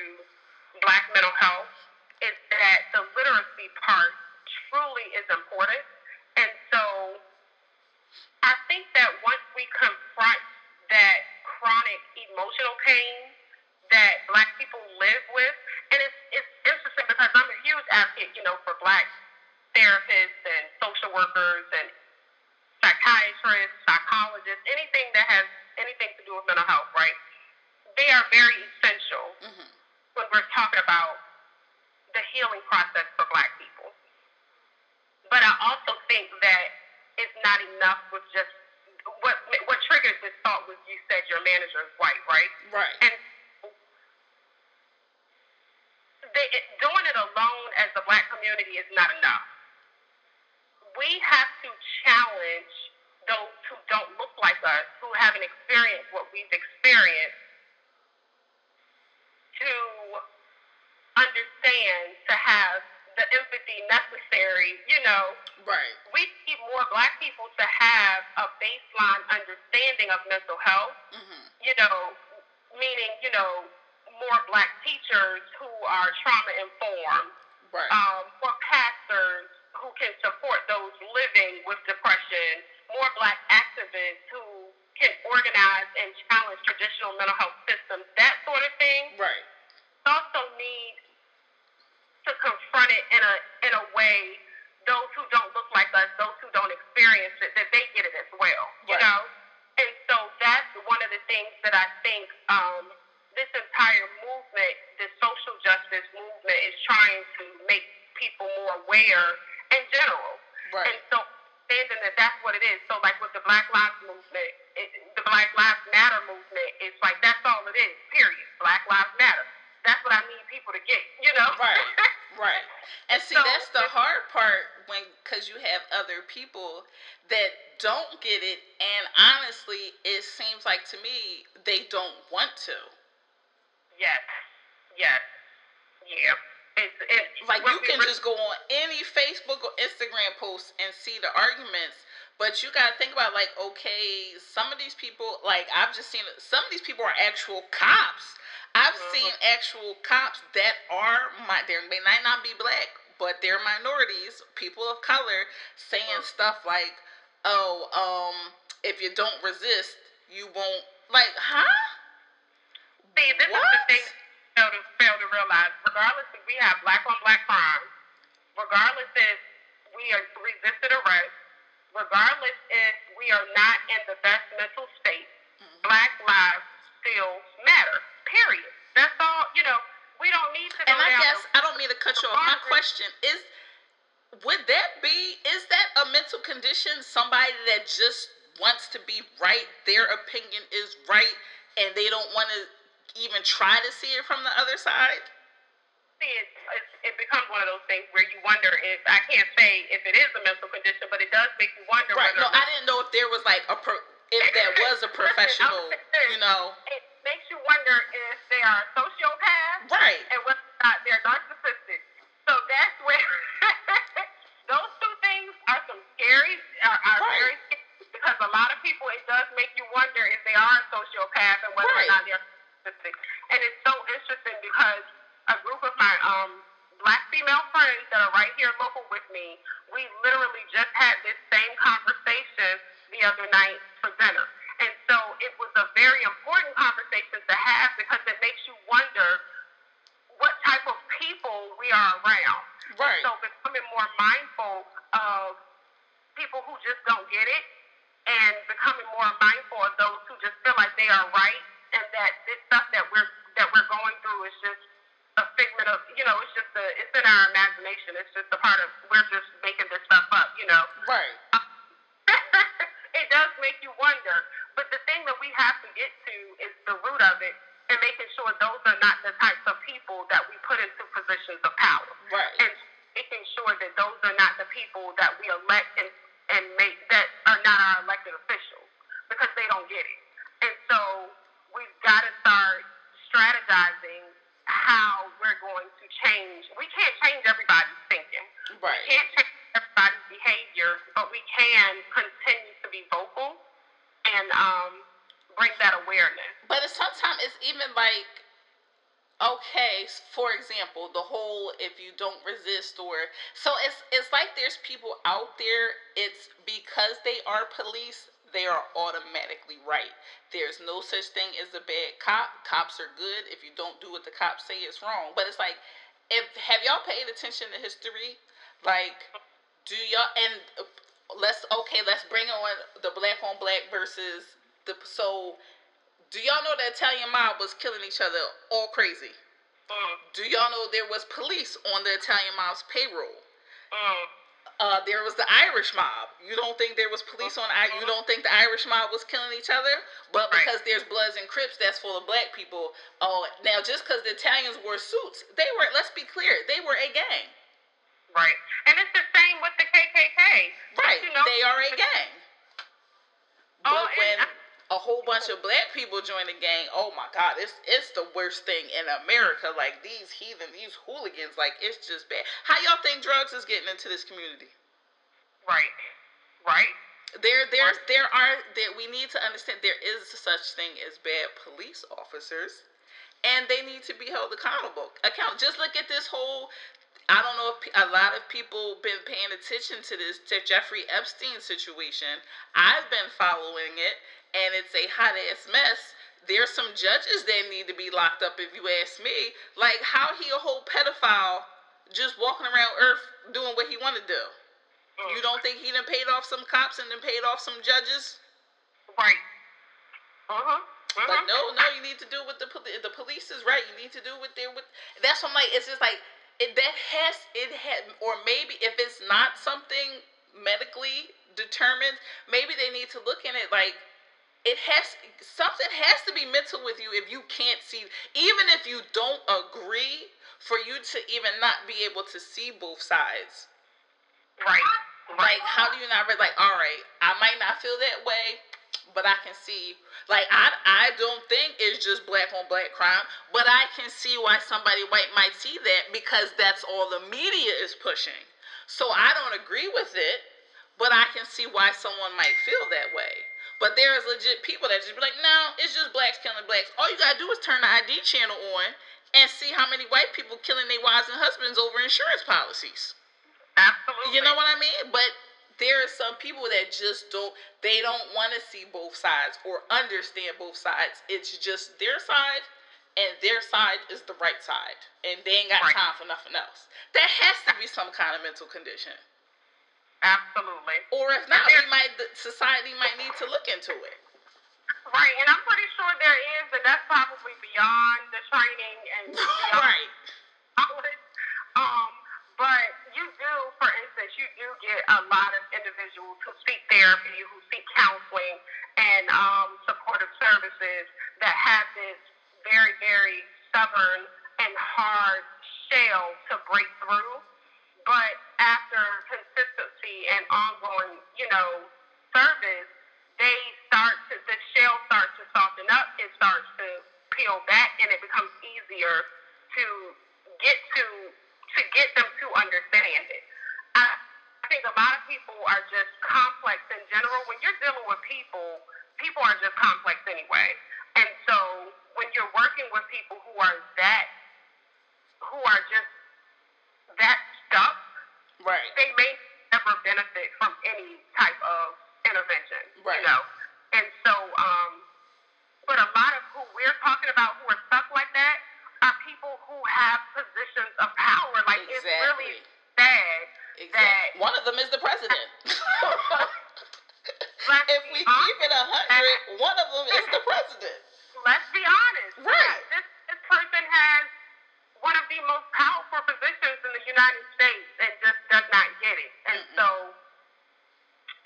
black mental health is that the literacy part truly is important. And so I think that once we confront that chronic emotional pain that black people live with, and it's, it's interesting because I'm a huge advocate, you know, for black therapists and social workers and psychiatrists, psychologists, anything that has do with mental health, right? They are very essential hmm when we're talking about the healing process for black people. But I also think that it's not enough with just what what triggered this thought was you said your manager is white, right? Right. And they, it, doing it alone as the black community is not enough. We have to challenge those who don't look like us, who haven't experienced what we've experienced, to understand, to have the empathy necessary. You know, Right. we need more black people to have a baseline understanding of mental health hmm you know, meaning, you know, more black teachers who are trauma informed, Right. um, more pastors who can support those living with depression, more black activists who can organize and challenge traditional mental health systems, that sort of thing. right. We also need to confront it in a in a way those who don't look like us, those who don't experience it, that they get it as well. Right. You know? And so that's one of the things that I think um, this entire movement, the social justice movement, is trying to make people more aware in general. Right. And so understanding that that's what it is. So like with the Black Lives movement, it, the Black Lives Matter movement, it's like that's all it is. Period. Black Lives Matter. That's what I need people to get. You know. Right. Right. And see, So- that's the hard part when, because you have other people that don't get it, and honestly, it seems like to me they don't want to. yes. Yes. Yeah. It's, it's Like you can just go on any Facebook or Instagram post and see the arguments, but you gotta think about like, okay, some of these people, like I've just seen some of these people are actual cops. I've Mhm. seen actual cops that are my they may might not be black, but they're minorities, people of color, saying Mhm. stuff like, "Oh, um, if you don't resist, you won't." Like, huh? See, this what? is the thing fail to fail to realize. Regardless if we have black on black crime, regardless if we are resisted arrest, regardless if we are not in the best mental state, Mhm. black lives still matter. Period. That's all. You know, we don't need to. And I guess the- I don't mean to cut you off. My question is would that be is that a mental condition somebody that just wants to be right their opinion is right and they don't want to even try to see it from the other side see it, it, it becomes one of those things where you wonder if I can't say if it is a mental condition, but it does make you wonder right no i didn't know if there was like a pro, if that was a professional you know it makes you wonder if they are sociopaths right and whether or not they're narcissistic. So that's where those two things are some scary, are, are Right. very scary because a lot of people, it does make you wonder if they are a sociopath and whether Right. or not they're narcissistic. And it's so interesting because a group of my um, black female friends that are right here local with me, we literally just had this same conversation the other night for dinner. And so it was a very important conversation to have because it makes you wonder what type of people we are around. right So becoming more mindful of people who just don't get it and becoming more mindful of those who just feel like they are right and that this stuff that we're that we're going through is just a figment figment of, you know, it's just a, it's in our imagination. It's just a part of, we're just making this stuff up, you know. Right. it does make you wonder. But the thing that we have to get to is the root of it and making sure those are not the types of people that we put into positions of power. Right. And making sure that those are not the people that we elect and, and make that are not our elected officials because they don't get it. And so we've got to start strategizing how we're going to change. We can't change everybody's thinking. Right. We can't change everybody's behavior, but we can continue to be vocal and um, bring that awareness. But it's, sometimes it's even like, okay, for example, the whole if you don't resist or so it's it's like there's people out there. It's because they are police. They are automatically right. There's no such thing as a bad cop. Cops are good. If you don't do what it's wrong. But it's like, if have y'all paid attention to history? Like, do y'all and uh, let's okay, let's bring on the black on black versus the so do y'all know the Italian mob was killing each other all crazy? Mm, Do y'all know there was police on the Italian mob's payroll? mm, Uh, there was the Irish mob. You don't think there was police on I you don't think the Irish mob was killing each other? But Right. because there's Bloods and Crips that's full of black people. Oh, now just because the Italians wore suits, they were let's be clear, they were a gang. right. And it's the same with the KKK. Right. You know, they are a gang. Oh, but Oh, and when I- a whole bunch of black people join the gang, oh my god, it's it's the worst thing in America. Like these heathen, these hooligans, like it's just bad. How y'all think drugs is getting into this community? Right. Right. There, there's, there are, that we need to understand there is such thing as bad police officers, and they need to be held accountable. Account. Just look at this whole. I don't know if a lot of people been paying attention to this to Jeffrey Epstein situation. I've been following it, and it's a hot ass mess. There's some judges that need to be locked up, if you ask me. Like how he a whole pedophile just walking around Earth doing what he want to do. Mm. You don't think he done paid off some cops and then paid off some judges? Right. Uh-huh. But Uh-huh. no, no, you need to do what the poli- the police is right. You need to do what they're with. That's what I'm like. It's just like it that has it had or maybe if it's not something medically determined, maybe they need to look in it like it has something has to be mental with you if you can't see even if you don't agree for you to even not be able to see both sides. Right. Like, how do you not re- like? All right, I might not feel that way, but I can see. Like, I I don't think it's just black on black crime, but I can see why somebody white might see that because that's all the media is pushing. So I don't agree with it, but I can see why someone might feel that way. But there is legit people that just be like, no, it's just blacks killing blacks. All you gotta do is turn the ID channel on and see how many white people killing their wives and husbands over insurance policies. Absolutely. You know what I mean? But there are some people that just don't they don't want to see both sides or understand both sides. It's just their side and their side is the right side. And they ain't got Right. time for nothing else. That has to be some kind of mental condition. Absolutely. Or if not, we might the society might need to look into it. Right, and I'm pretty sure there is, and that's probably beyond the training and right. knowledge. Um, but you do, for instance, you do get a lot of individuals who seek therapy, who seek counseling and um, supportive services that have this very, very stubborn and hard shell to break through. But after consistency and ongoing, you know, service, they start to the shell starts to soften up. It starts to peel back, and it becomes easier to get to to get them to understand it. I, think a lot of people are just complex in general. When you're dealing with people, people are just complex anyway. And so when you're working with people who are that who are just that stuck, Right. they may never benefit from any type of intervention. Right. You know. And so, um, but a lot of who we're talking about who are stuck like that people who have positions of power. Like it's really Exactly. sad. Exactly. One of them is the president. If we keep it a hundred, one of them is the president. Let's be honest. Right. This this person has one of the most for positions in the United States and just does not get it. And Mm-mm. so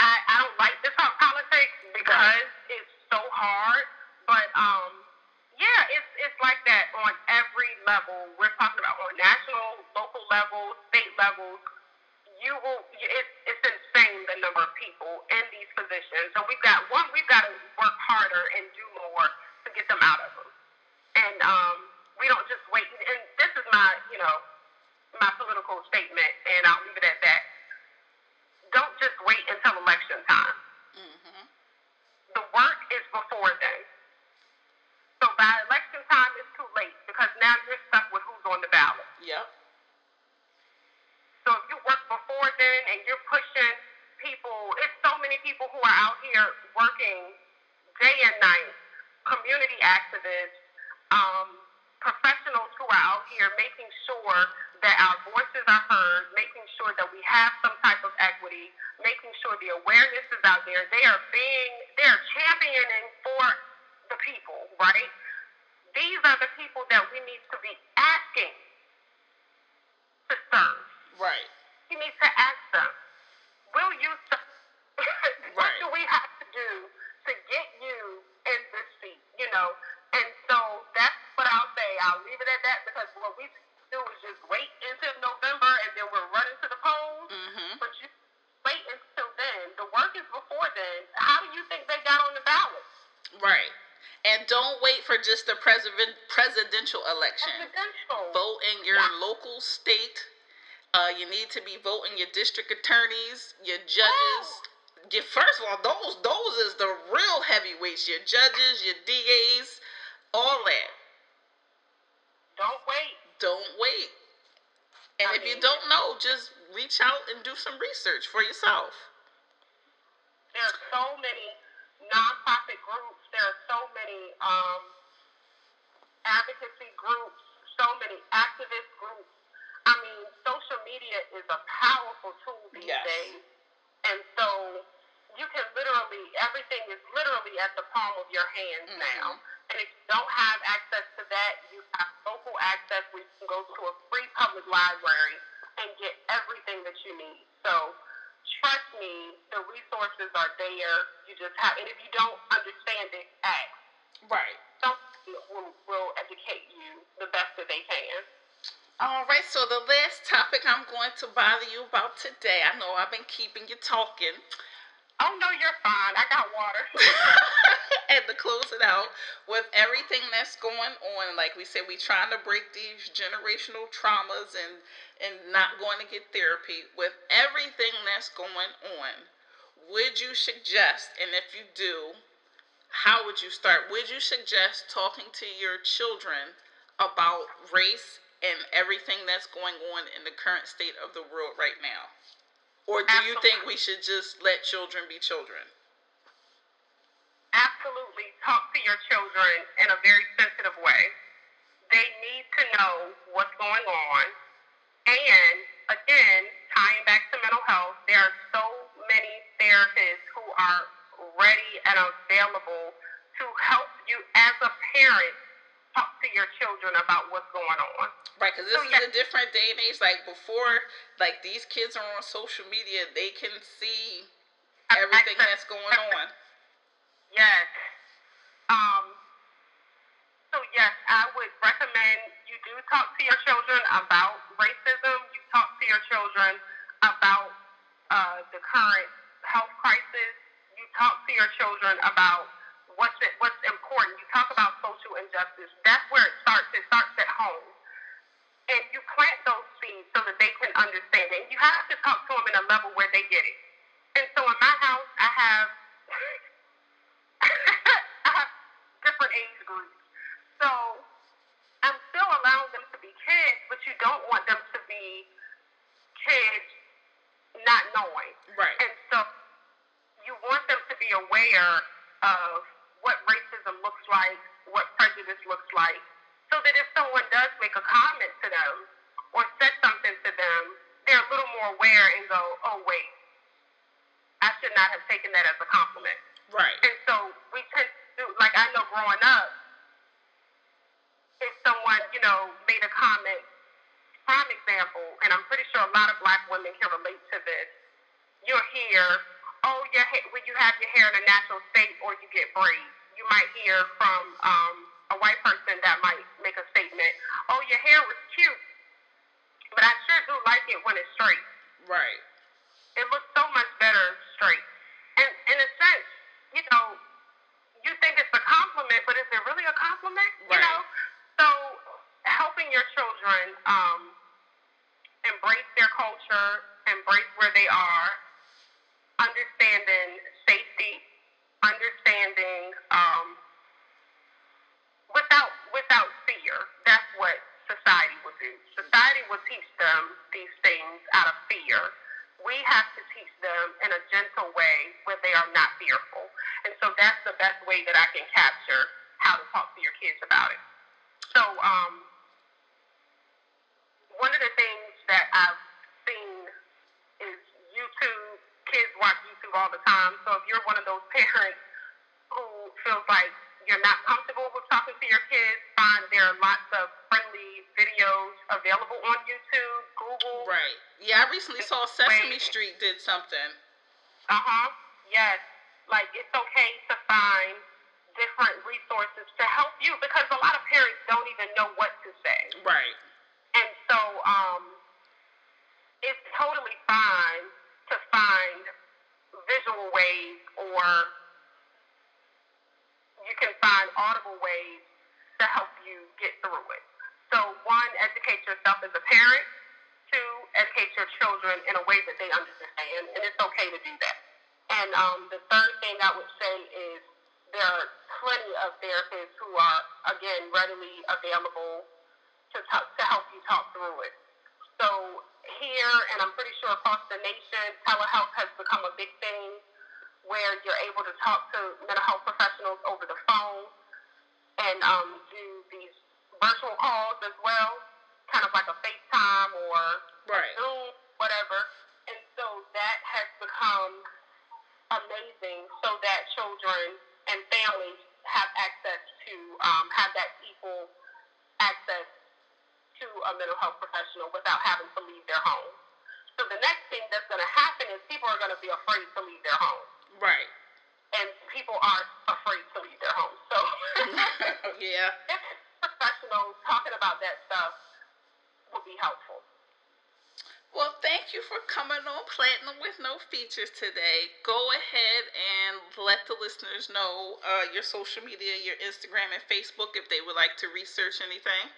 I, I don't like to talk politics because it's so hard. But um, yeah, it's it's like that on every level. We're talking about on national, local level, state levels. You will. It's it's insane the number of people in these positions. So we've got one. We've got to work harder and do more to get them out of them. And um, we don't just wait. And this is my, you know, my political statement, and I'll leave it at that. Don't just wait until election time. Mhm. The work is before then. So by election time, it's too late because now you're stuck with who's on the ballot. Yep. So if you work before then and you're pushing people, it's so many people who are out here working day and night, community activists, um, professionals who are out here making sure that our voices are heard, making sure that we have some type of equity, making sure the awareness is out there. They are being, they are championing for the people, right? These are the people that we need to be asking to serve. Right. You need to ask them, will you, s- what Right. do we have to do to get you in this seat, you know? And so that's what I'll say. I'll leave it at that because what we do is just wait until November and then we're running to the polls. Mhm. But you wait until then. The work is before then. How do you think they got on the ballot? Right. And don't wait for just the president presidential election. Presidential. Vote in your Yeah. local state. Uh, you need to be voting your district attorneys, your judges. Your first of all, those those is the real heavyweights. Your judges, your DAs, all that. Don't wait. Don't wait. And I if you don't know, just reach out and do some research for yourself. There are so many nonprofit groups. There are so many um, advocacy groups. So many activist groups. I mean, social media is a powerful tool these Yes. days, and so you can literally everything is literally at the palm of your hands Mhm. now. And if you don't have access to that, you have local access where you can go to a free public library and get everything that you need. So trust me, the resources are there. You just have, and if you don't understand it, ask. Right. Somebody will, will educate you the best that they can. All right, so the last topic I'm going to bother you about today, I know I've been keeping you talking, Oh no, you're fine. I got water. close it out, with everything that's going on, like we said, we're trying to break these generational traumas and and not going to get therapy. With everything that's going on, would you suggest, and if you do, how would you start? Would you suggest talking to your children about race and everything that's going on in the current state of the world right now? Or do you think we should just let children be children? Absolutely, talk to your children in a very sensitive way. They need to know what's going on. And again, tying back to mental health, there are so many therapists who are ready and available to help you as a parent talk to your children about what's going on. Right, because this So, is yeah. a different day and age. Like before, like these kids are on social media, they can see everything that's going on. Yes. Um, so yes, I would recommend you do talk to your children about racism. You talk to your children about uh, the current health crisis. You talk to your children about what's it, what's important. You talk about social injustice. That's where it starts. It starts at home. And you plant those seeds so that they can understand it. You have to talk to them in a level where they get it. And so in my house, I have I have different. So I'm still allowing them to be kids, but you don't want them to be kids not knowing. Right. And so you want them to be aware of what racism looks like, what prejudice looks like, so that if someone does make a comment to them or says something to them, they're a little more aware and go, oh, wait, I should not have taken that as a compliment. Right. And so we tend to, like I know growing up, if someone, you know, made a comment prime example, and I'm pretty sure a lot of black women can relate to this. You're here, oh, your ha- when you have your hair in a natural state or you get braids. You might hear from um, a white person that might make a statement, oh, your hair was cute, but I sure do like it when it's straight. Right. It looks so much better straight. And in a sense, you know, you think it's a compliment, but is it really a compliment? You know? Helping your children um, embrace their culture, embrace where they are, understanding safety, understanding um, without without fear. That's what society will do. Society will teach them these things out of fear. We have to teach them in a gentle way where they are not fearful. And so that's the best way that I can capture how to talk to your kids about it. So, um, one of the things that I've seen is YouTube. Kids watch YouTube all the time. So if you're one of those parents who feels like you're not comfortable with talking to your kids, find there are lots of friendly videos available on YouTube, Google. Right. Yeah, I recently saw Sesame Street did something. Uh huh. Yes. Like it's okay to find different resources to help you because a lot of parents don't even know what to say. Right. Um, it's totally fine to find visual ways or you can find audible ways to help you get through it. So, one, educate yourself as a parent. Two, educate your children in a way that they understand, and it's okay to do that. And um, the third thing I would say is there are plenty of therapists who are, again, readily available to, talk, to help you talk through it. So here, and I'm pretty sure across the nation, telehealth has become a big thing where you're able to talk to mental health professionals over the phone and um, do these virtual calls as well, kind of like a FaceTime or Right. Zoom, whatever. And so that has become amazing so that children and families have access to, um, have that equal access to a mental health professional without having to leave their home. So the next thing that's going to happen is people are going to be afraid to leave their home. Right. And people are afraid to leave their home. So yeah. if professionals talking about that stuff will be helpful. Well, thank you for coming on Platinum with No Features today. Go ahead and let the listeners know uh, your social media, your Instagram and Facebook if they would like to research anything.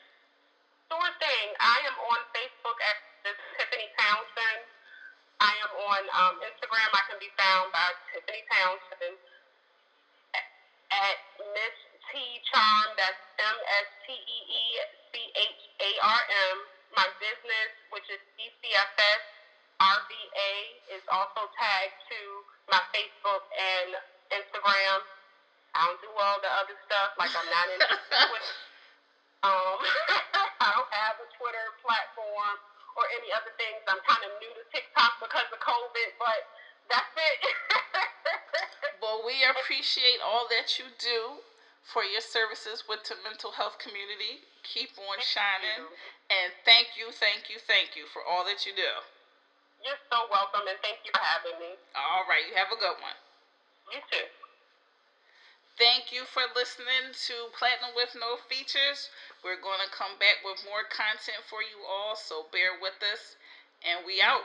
Sure thing. I am on Facebook at Tiffany Townsend. I am on um, Instagram. I can be found by Tiffany Townsend at Miss T Charm. That's M S T E E C H A R M. My business, which is DCFS RVA, is also tagged to my Facebook and Instagram. I don't do all the other stuff, like I'm not into Twitter. Um, I don't have a Twitter platform or any other things. I'm kind of new to TikTok because of COVID, but that's it. Well, we appreciate all that you do for your services with the mental health community. Keep on shining. And thank you, thank you, thank you for all that you do. You're so welcome, and thank you for having me. All right, you have a good one. You too. Thank you for listening to Platinum with No Features. We're going to come back with more content for you all, so bear with us. And we out.